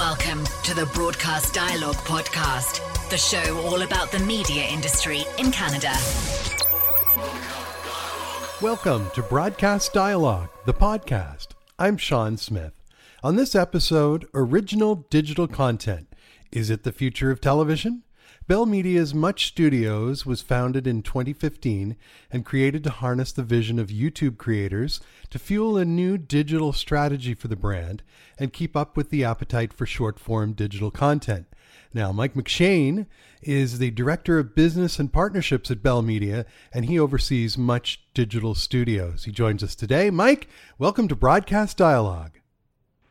Welcome to the Broadcast Dialogue Podcast, the show all about the media industry in Canada. Welcome to Broadcast Dialogue, the podcast. I'm Shawn Smith. On this episode, original digital content. Is it the future of television? Bell Media's Much Studios was founded in 2015 and created to harness the vision of YouTube creators to fuel a new digital strategy for the brand and keep up with the appetite for short form digital content. Now, Mike McShane is the Director of Business and Partnerships at Bell Media, and he oversees Much Digital Studios. He joins us today. Mike, welcome to Broadcast Dialogue.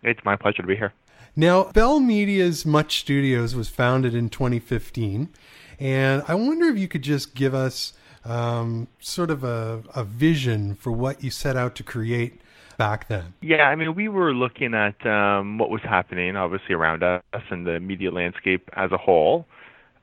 It's my pleasure to be here. Now, Bell Media's Much Studios was founded in 2015, and I wonder if you could just give us um, sort of a, a vision for what you set out to create back then? Yeah, I mean, we were looking at um, what was happening, obviously, around us and the media landscape as a whole.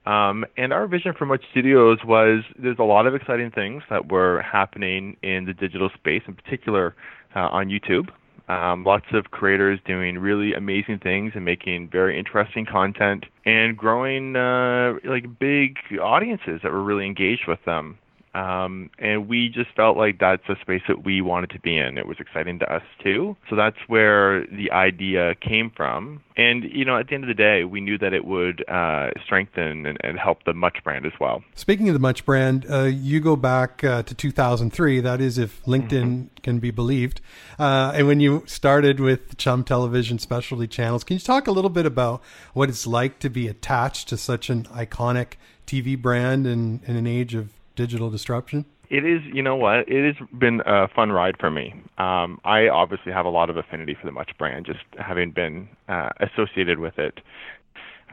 Um, and our vision for Much Studios was there's a lot of exciting things that were happening in the digital space, in particular uh, on YouTube. Um, lots of creators doing really amazing things and making very interesting content and growing uh, like big audiences that were really engaged with them. Um, and we just felt like that's a space that we wanted to be in. It was exciting to us too. So that's where the idea came from. And, you know, at the end of the day, we knew that it would uh, strengthen and, and, help the Much brand as well. Speaking of the Much brand, uh, you go back uh, to 2003. That is, if LinkedIn mm-hmm. can be believed. Uh, and when you started with Chum Television specialty channels, can you talk a little bit about what it's like to be attached to such an iconic TV brand in, in an age of digital disruption? It is, you know what? It has been a fun ride for me. Um, I obviously have a lot of affinity for the Much brand, just having been uh, associated with it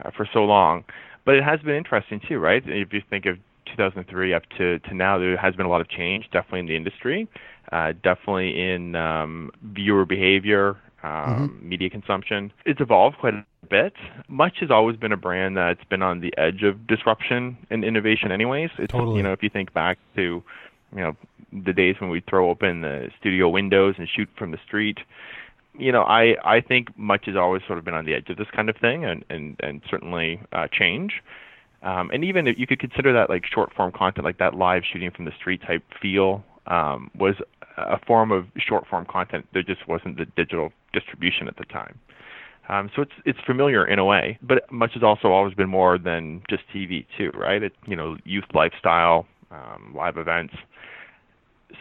uh, for so long. But it has been interesting too, right? If you think of 2003 up to, to now, there has been a lot of change, definitely in the industry, uh, definitely in um, viewer behavior, um, mm-hmm. media consumption. It's evolved quite a bit. Much has always been a brand that's been on the edge of disruption and innovation, anyways. It's totally. you know if you think back to you know the days when we'd throw open the studio windows and shoot from the street. You know, I I think Much has always sort of been on the edge of this kind of thing, and and and certainly uh, change. Um, and even if you could consider that like short form content, like that live shooting from the street type feel, um, was a form of short form content. There just wasn't the digital distribution at the time. Um, so it's it's familiar in a way, but much has also always been more than just TV too, right? It you know youth lifestyle, um, live events.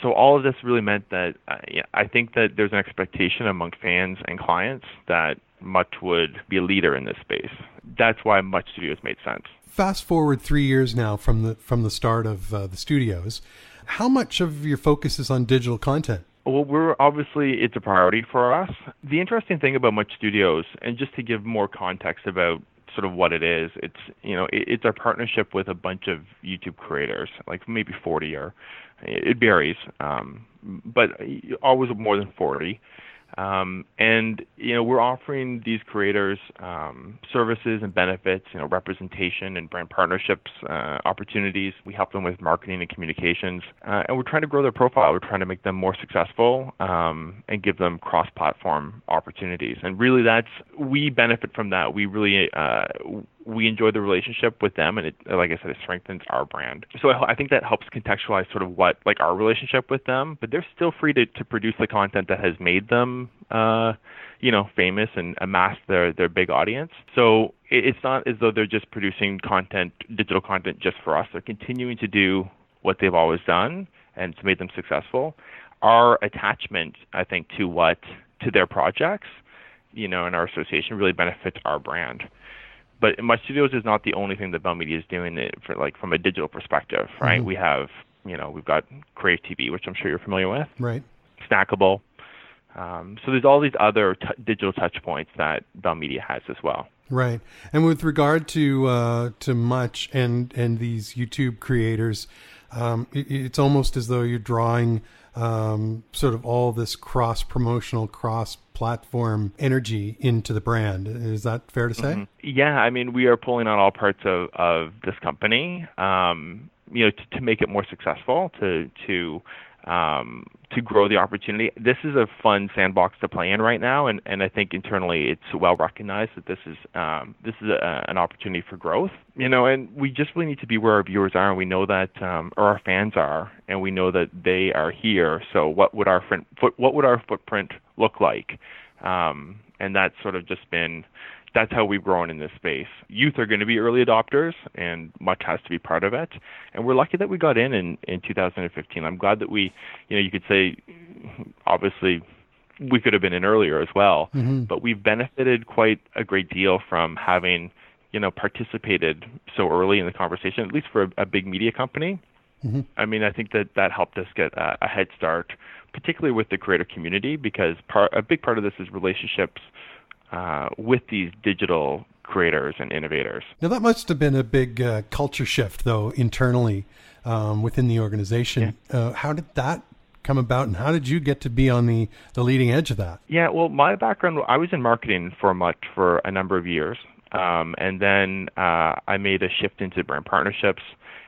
So all of this really meant that uh, I think that there's an expectation among fans and clients that Much would be a leader in this space. That's why Much Studios made sense. Fast forward three years now from the from the start of uh, the studios. How much of your focus is on digital content? Well, we're obviously it's a priority for us. The interesting thing about Much Studios, and just to give more context about sort of what it is, it's you know it, it's our partnership with a bunch of YouTube creators, like maybe 40 or it varies, um, but always more than 40. Um, and you know we're offering these creators um, services and benefits, you know representation and brand partnerships uh, opportunities. We help them with marketing and communications, uh, and we're trying to grow their profile. We're trying to make them more successful um, and give them cross-platform opportunities. And really, that's we benefit from that. We really uh, we enjoy the relationship with them, and it, like I said, it strengthens our brand. So I, I think that helps contextualize sort of what like our relationship with them. But they're still free to, to produce the content that has made them, uh, you know, famous and amassed their their big audience. So it, it's not as though they're just producing content, digital content, just for us. They're continuing to do what they've always done, and it's made them successful. Our attachment, I think, to what to their projects, you know, and our association really benefits our brand but Much Studios is not the only thing that Bell Media is doing it for like from a digital perspective, right? Mm-hmm. We have you know we've got Crave TV, which I'm sure you're familiar with, right? Snackable. Um, so there's all these other t- digital touch points that Bell Media has as well. Right, and with regard to uh, to Much and and these YouTube creators, um, it, it's almost as though you're drawing um, sort of all this cross promotional, cross platform energy into the brand. Is that fair to say? Mm-hmm. Yeah, I mean, we are pulling on all parts of, of this company, um, you know, to, to make it more successful, to to um, to grow the opportunity. This is a fun sandbox to play in right now, and, and I think internally it's well recognized that this is um, this is a, an opportunity for growth. You know, and we just really need to be where our viewers are, and we know that, um, or our fans are, and we know that they are here. So, what would our foot, what would our footprint look like? Um, and that's sort of just been that's how we've grown in this space. Youth are going to be early adopters, and much has to be part of it. And we're lucky that we got in in, in 2015. I'm glad that we, you know, you could say, obviously, we could have been in earlier as well, mm-hmm. but we've benefited quite a great deal from having, you know, participated so early in the conversation, at least for a, a big media company. Mm-hmm. I mean, I think that that helped us get a, a head start, particularly with the creator community, because part, a big part of this is relationships uh, with these digital creators and innovators. Now, that must have been a big uh, culture shift, though, internally um, within the organization. Yeah. Uh, how did that come about, and how did you get to be on the, the leading edge of that? Yeah, well, my background, I was in marketing for much for a number of years, um, and then uh, I made a shift into brand partnerships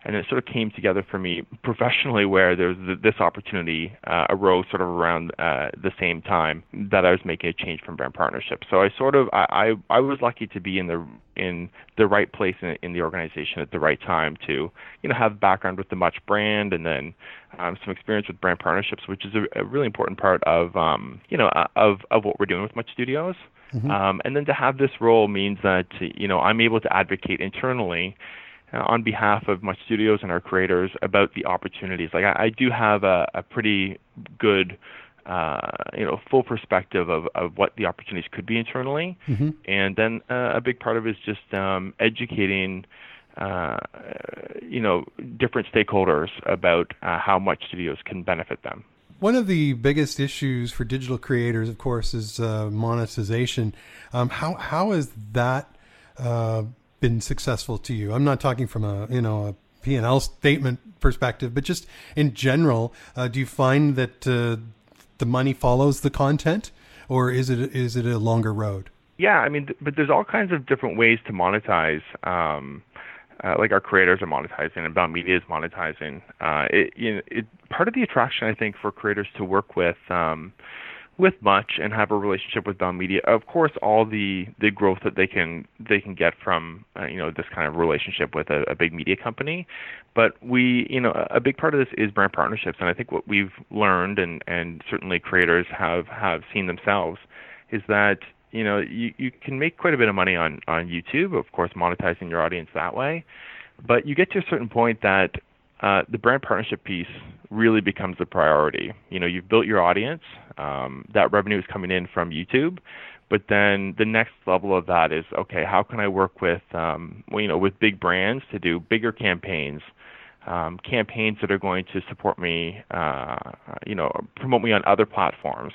and it sort of came together for me professionally where there's this opportunity uh, arose sort of around uh, the same time that I was making a change from brand partnerships. So I sort of I, I, I was lucky to be in the in the right place in, in the organization at the right time to you know have background with the Much brand and then um, some experience with brand partnerships, which is a, a really important part of um, you know uh, of of what we're doing with Much Studios. Mm-hmm. Um, and then to have this role means that you know I'm able to advocate internally uh, on behalf of Much Studios and our creators about the opportunities. Like I, I do have a, a pretty good uh, you know, full perspective of, of what the opportunities could be internally, mm-hmm. and then uh, a big part of it is just um, educating, uh, you know, different stakeholders about uh, how much studios can benefit them. One of the biggest issues for digital creators, of course, is uh, monetization. Um, how has that uh, been successful to you? I'm not talking from a you know a P&L statement perspective, but just in general, uh, do you find that uh, the money follows the content, or is it is it a longer road? Yeah, I mean, but there's all kinds of different ways to monetize. Um, uh, like our creators are monetizing, and Bell Media is monetizing. Uh, it, you know, it, part of the attraction, I think, for creators to work with um, with much and have a relationship with Bell Media. Of course, all the the growth that they can they can get from uh, you know this kind of relationship with a, a big media company, but we you know a big part of this is brand partnerships, and I think what we've learned and and certainly creators have have seen themselves is that you know you you can make quite a bit of money on on YouTube, of course, monetizing your audience that way, but you get to a certain point that uh, the brand partnership piece really becomes the priority. You know, you've built your audience, um, that revenue is coming in from YouTube, but then the next level of that is okay, how can I work with, um, well, you know, with big brands to do bigger campaigns, um, campaigns that are going to support me, uh, you know, promote me on other platforms.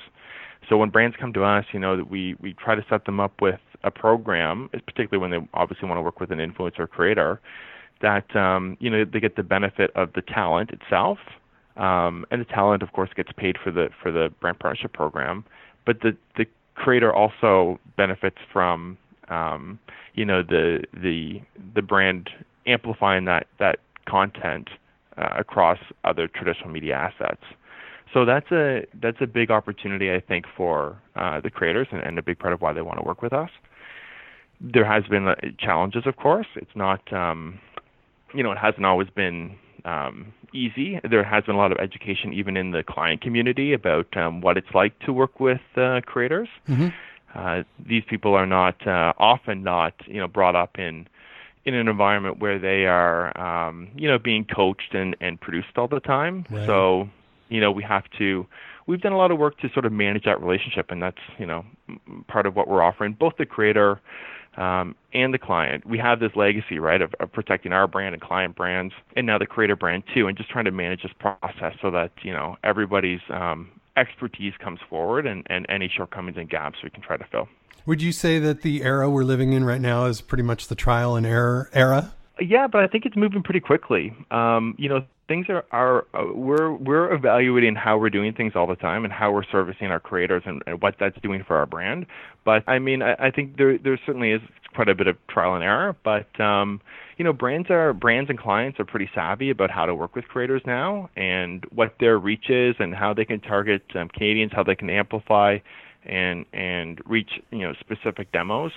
So when brands come to us, you know, we we try to set them up with a program, particularly when they obviously want to work with an influencer creator that um, you know they get the benefit of the talent itself, um, and the talent, of course, gets paid for the for the brand partnership program. But the the creator also benefits from um, you know the the the brand amplifying that that content uh, across other traditional media assets. So that's a that's a big opportunity, I think, for uh, the creators, and, and a big part of why they want to work with us. There has been uh, challenges, of course. It's not um, you know, it hasn't always been um, easy. There has been a lot of education, even in the client community, about um, what it's like to work with uh, creators. Mm-hmm. Uh, these people are not uh, often not, you know, brought up in in an environment where they are, um, you know, being coached and, and produced all the time. Right. So, you know, we have to. We've done a lot of work to sort of manage that relationship, and that's, you know, part of what we're offering. Both the creator um, and the client. We have this legacy, right, of, of protecting our brand and client brands, and now the creator brand too, and just trying to manage this process so that you know everybody's um, expertise comes forward and, and any shortcomings and gaps we can try to fill. Would you say that the era we're living in right now is pretty much the trial and error era? Yeah, but I think it's moving pretty quickly. Um, you know, things are are uh, we're we're evaluating how we're doing things all the time and how we're servicing our creators and, and what that's doing for our brand. But I mean, I, I think there there certainly is quite a bit of trial and error, but um, you know, brands are brands and clients are pretty savvy about how to work with creators now and what their reach is and how they can target um, Canadians, how they can amplify and and reach you know specific demos.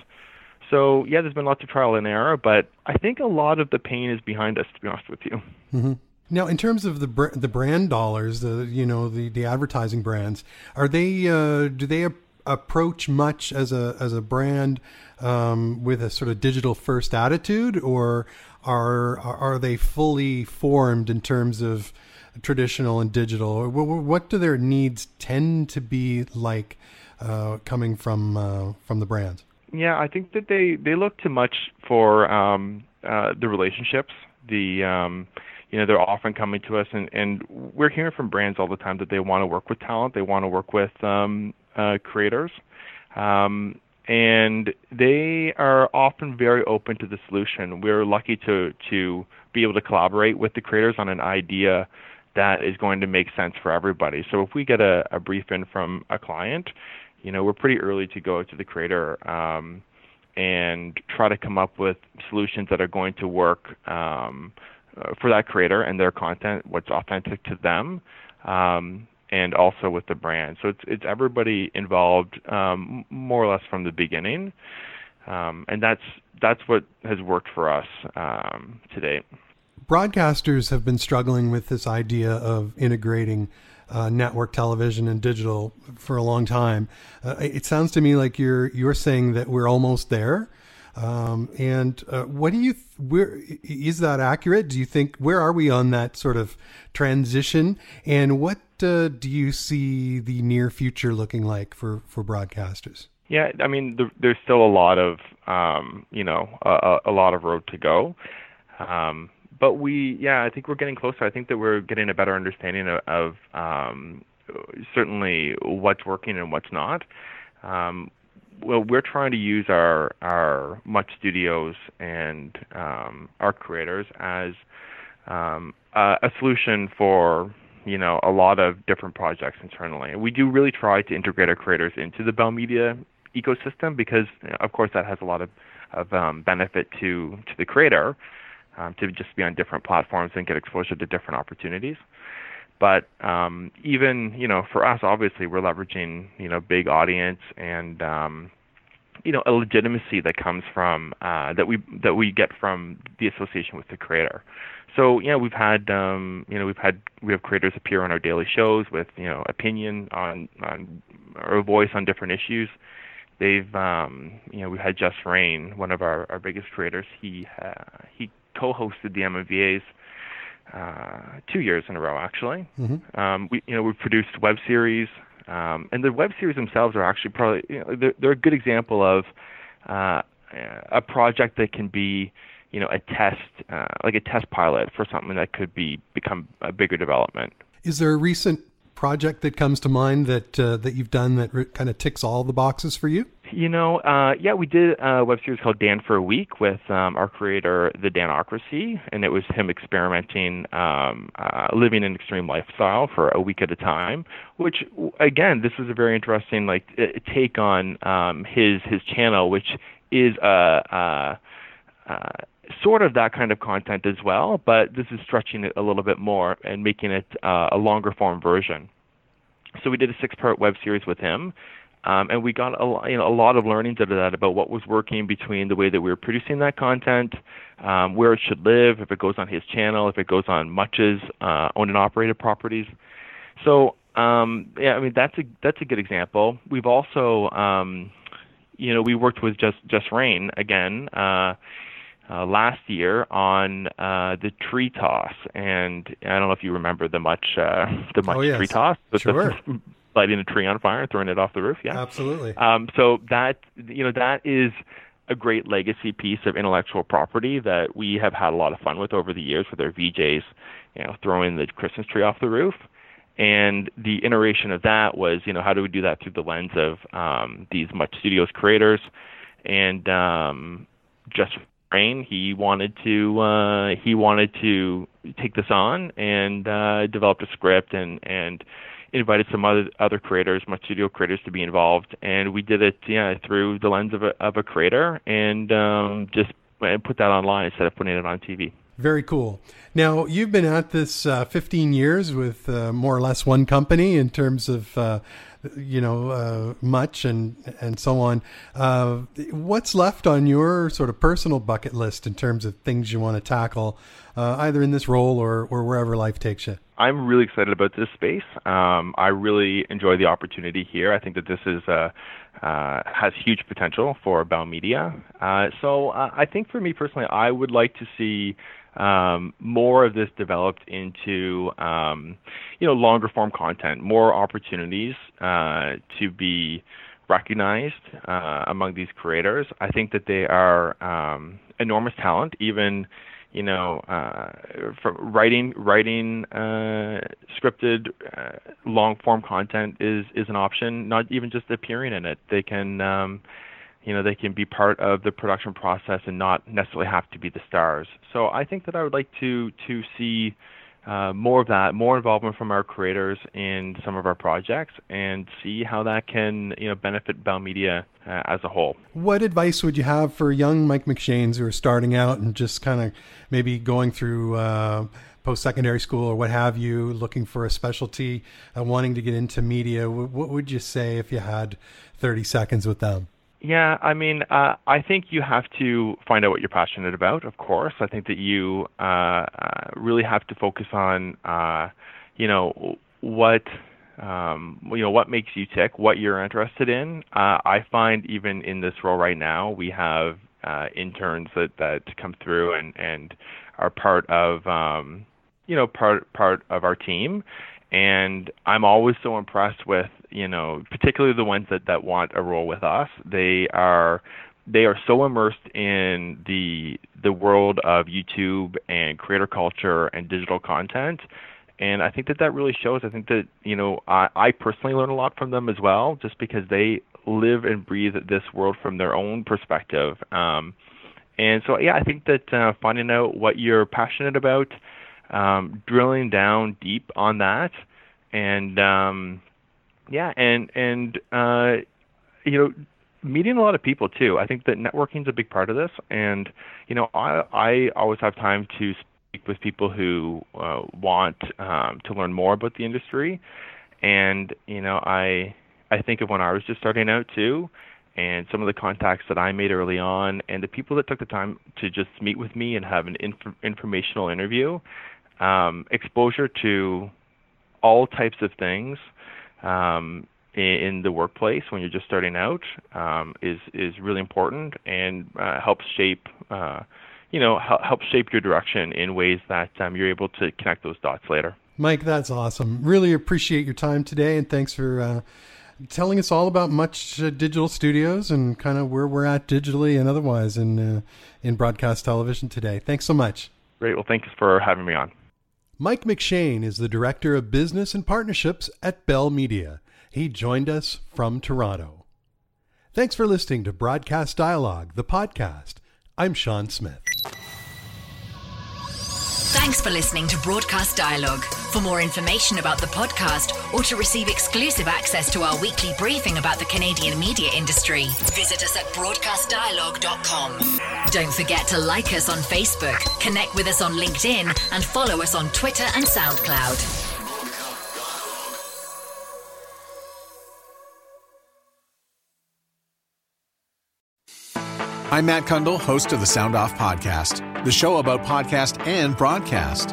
So yeah, there's been lots of trial and error, but I think a lot of the pain is behind us. To be honest with you. Mm-hmm. Now, in terms of the br- the brand dollars, the you know the the advertising brands, are they uh, do they ap- approach much as a as a brand um, with a sort of digital first attitude, or are are they fully formed in terms of traditional and digital? Or what do their needs tend to be like uh, coming from uh, from the brands? Yeah, I think that they they look too much for um, uh, the relationships. The um, you know they're often coming to us, and and we're hearing from brands all the time that they want to work with talent. They want to work with um, uh, creators. Um, and they are often very open to the solution. We're lucky to to be able to collaborate with the creators on an idea that is going to make sense for everybody. So if we get a, a brief in from a client, you know, we're pretty early to go to the creator um, and try to come up with solutions that are going to work um, uh, for that creator and their content, what's authentic to them, um, and also with the brand. So it's it's everybody involved um, more or less from the beginning, um, and that's that's what has worked for us um, to date. Broadcasters have been struggling with this idea of integrating uh, network television and digital for a long time. Uh, it sounds to me like you're you're saying that we're almost there. Um, and uh, what do you? Th- where is that accurate? Do you think where are we on that sort of transition? And what uh, do you see the near future looking like for for broadcasters? Yeah, I mean, the, there's still a lot of um, you know a, a, lot of road to go. Um, but we, yeah, I think we're getting closer. I think that we're getting a better understanding of, of um, certainly what's working and what's not. Um, well, we're trying to use our our Much Studios and um, our creators as um, a, a solution for you know a lot of different projects internally. We do really try to integrate our creators into the Bell Media ecosystem because, of course, that has a lot of of um, benefit to to the creator um, to just be on different platforms and get exposure to different opportunities. But um, even you know, for us, obviously, we're leveraging you know big audience and um, you know a legitimacy that comes from uh, that we that we get from the association with the creator. So you know we've had um, you know we've had we have creators appear on our daily shows with you know opinion on on or voice on different issues. They've um, you know we've had JusReign, one of our, our biggest creators. He uh, he co-hosted the MMVA's uh, two years in a row, actually. Mm-hmm. Um, we, you know, we've produced web series, um, and the web series themselves are actually probably, you know, they're, they're a good example of uh, a project that can be, you know, a test, uh, like a test pilot for something that could be become a bigger development. Is there a recent project that comes to mind that uh, that you've done that re- kind of ticks all the boxes for you? You know, uh, yeah, we did a web series called Dan for a Week with um, our creator, The Danocracy, and it was him experimenting, um, uh, living an extreme lifestyle for a week at a time. Which, again, this was a very interesting like take on um, his his channel, which is a. Uh, uh, sort of that kind of content as well, but this is stretching it a little bit more and making it uh, a longer form version. So we did a six part web series with him. Um, and we got a, you know, a lot of learnings out of that about what was working between the way that we were producing that content, um, where it should live, if it goes on his channel, if it goes on Much's uh, owned and operated properties. So um, yeah, I mean that's a that's a good example. We've also um, you know we worked with just JusReign again. Uh, uh, last year on uh, the tree toss, and I don't know if you remember the much uh, the much oh, yes. tree toss, but sure. the, lighting a tree on fire and throwing it off the roof. Yeah, absolutely. Um, so that you know that is a great legacy piece of intellectual property that we have had a lot of fun with over the years with our VJs, you know, throwing the Christmas tree off the roof. And the iteration of that was, you know, how do we do that through the lens of um, these Much Studios creators? And um, just Rain, he wanted to uh, he wanted to take this on and uh, developed a script and and invited some other other creators, Much Studio creators, to be involved, and we did it yeah through the lens of a of a creator, and um, just put that online instead of putting it on TV. Very cool. Now, you've been at this uh, 15 years with uh, more or less one company in terms of, uh, you know, uh, much and and so on. Uh, what's left on your sort of personal bucket list in terms of things you want to tackle, uh, either in this role or, or wherever life takes you? I'm really excited about this space. Um, I really enjoy the opportunity here. I think that this is uh, uh, has huge potential for Bell Media. Uh, so I think for me personally, I would like to see um, more of this developed into um, you know longer form content, more opportunities uh, to be recognized uh, among these creators. I think that they are um, enormous talent, even you know, uh, from writing writing uh, scripted uh, long form content is is an option. Not even just appearing in it, they can, um, you know, they can be part of the production process and not necessarily have to be the stars. So I think that I would like to to see uh, more of that, more involvement from our creators in some of our projects, and see how that can you know benefit Bell Media uh, as a whole. What advice would you have for young Mike McShanes who are starting out and just kind of maybe going through? Uh, post-secondary school or what have you looking for a specialty uh, wanting to get into media what would you say if you had 30 seconds with them yeah, I mean, uh, I think you have to find out what you're passionate about. Of course, I think that you uh, uh, really have to focus on, uh, you know, what um, you know what makes you tick, what you're interested in. Uh, I find even in this role right now, we have uh, interns that that come through and and are part of um, you know part part of our team and I'm always so impressed with you know particularly the ones that that want a role with us. They are they are so immersed in the the world of YouTube and creator culture and digital content and I think that that really shows. I think that you know I, I personally learn a lot from them as well, just because they live and breathe this world from their own perspective. Um, and so yeah, I think that uh, finding out what you're passionate about, um, drilling down deep on that, and um, yeah, and and uh, you know, meeting a lot of people too. I think that networking is a big part of this, and you know, I I always have time to speak with people who uh, want um, to learn more about the industry, and you know, I I think of when I was just starting out too, and some of the contacts that I made early on, and the people that took the time to just meet with me and have an inf- informational interview um, exposure to all types of things um, in, the workplace when you're just starting out um, is is really important and uh, helps shape uh, you know help shape your direction in ways that um, you're able to connect those dots later. Mike, that's awesome. Really appreciate your time today, and thanks for. Uh, telling us all about much uh, digital studios and kind of where we're at digitally and otherwise in uh, in broadcast television today. Thanks so much. Great. Well, thanks for having me on. Mike McShane is the Director of Business and Partnerships at Bell Media. He joined us from Toronto. Thanks for listening to Broadcast Dialogue, the podcast. I'm Shawn Smith. Thanks for listening to Broadcast Dialogue. For more information about the podcast or to receive exclusive access to our weekly briefing about the Canadian media industry, visit us at broadcastdialogue.com. Don't forget to like us on Facebook, connect with us on LinkedIn, and follow us on Twitter and SoundCloud. I'm Matt Cundill, host of the Sound Off Podcast, the show about podcast and broadcast.